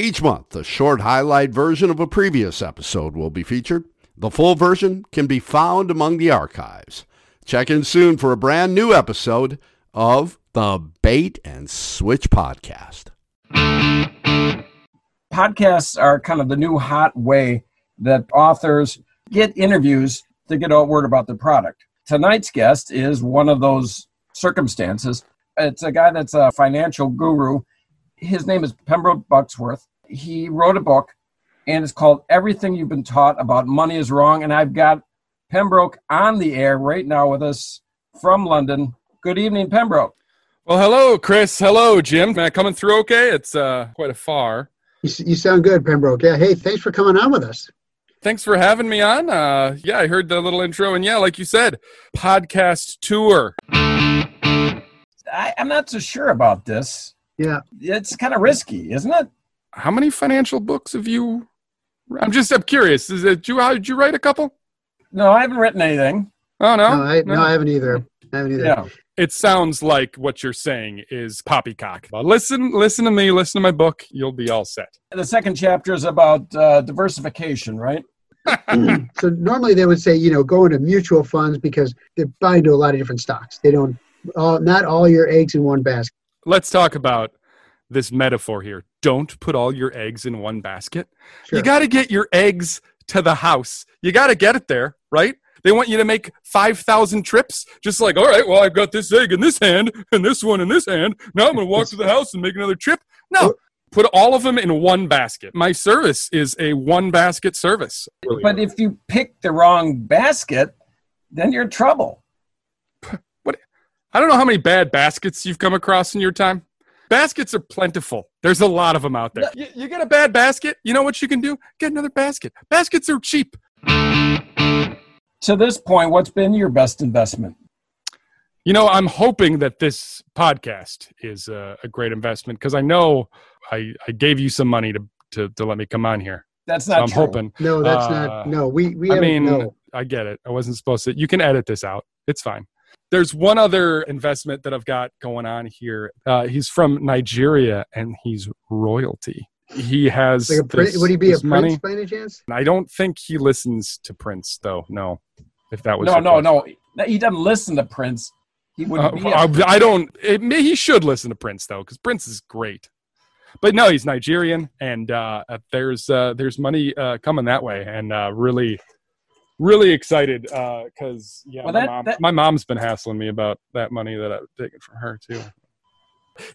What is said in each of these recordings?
Each month, a short highlight version of a previous episode will be featured. The full version can be found among the archives. Check in soon for a brand new episode of the Bait and Switch Podcast. Podcasts are kind of the new hot way that authors get interviews to get out word about their product. Tonight's guest is one of those circumstances. It's a guy that's a financial guru. His name is Pembroke Bucksworth. He wrote a book and it's called Everything You've Been Taught About Money is Wrong. And I've got Pembroke on the air right now with us from London. Good evening, Pembroke. Well, hello, Chris. Hello, Jim. Am I coming through okay? It's uh, quite a far. You, you sound good, Pembroke. Yeah. Hey, thanks for coming on with us. Thanks for having me on. Uh, yeah, I heard the little intro, and yeah, like you said, podcast tour. I, I'm not so sure about this. Yeah. It's kind of risky, isn't it? How many financial books have you? I'm just I'm curious. Is it you? How did you write a couple? No, I haven't written anything. Oh no, No, I, no, I haven't either. I haven't either. Yeah. It sounds like what you're saying is poppycock. But listen, listen to me. Listen to my book. You'll be all set. The second chapter is about uh, diversification, right? so normally they would say, you know, go into mutual funds because they're buying into a lot of different stocks. They don't, all, not all your eggs in one basket. Let's talk about this metaphor here. Don't put all your eggs in one basket. Sure. You got to get your eggs to the house. You got to get it there, right? They want you to make 5,000 trips. Just like, all right, well, I've got this egg in this hand and this one in this hand. Now I'm going to walk to the house and make another trip. No, put all of them in one basket. My service is a one basket service. But if you pick the wrong basket, then you're in trouble. I don't know how many bad baskets you've come across in your time. Baskets are plentiful. There's a lot of them out there. You, you get a bad basket, you know what you can do? Get another basket. Baskets are cheap. To this point, what's been your best investment? You know, I'm hoping that this podcast is a, a great investment because I know I, I gave you some money to, to, to let me come on here. That's So not I'm true. hoping. No, that's Uh, not, no, we, we I haven't, mean, no. I get it. I wasn't supposed to. You can edit this out. It's fine. There's one other investment that I've got going on here. Uh, he's from Nigeria and he's royalty. He has Like a prince, this- would he be a money. prince by any chance? I don't think he listens to Prince, though. No, if that was No, your no, no. He doesn't listen to Prince. He would Uh, be. a- I, I don't. It, may- he should listen to Prince though, because Prince is great. But no, he's Nigerian, and uh, uh, there's uh, there's money uh, coming that way, and uh, really, really excited uh, because yeah, Well, my, that- mom, that- my mom's been hassling me about that money that I've taken from her too.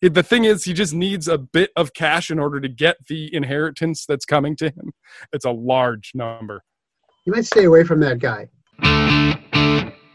The thing is, he just needs a bit of cash in order to get the inheritance that's coming to him. It's a large number. You might stay away from that guy.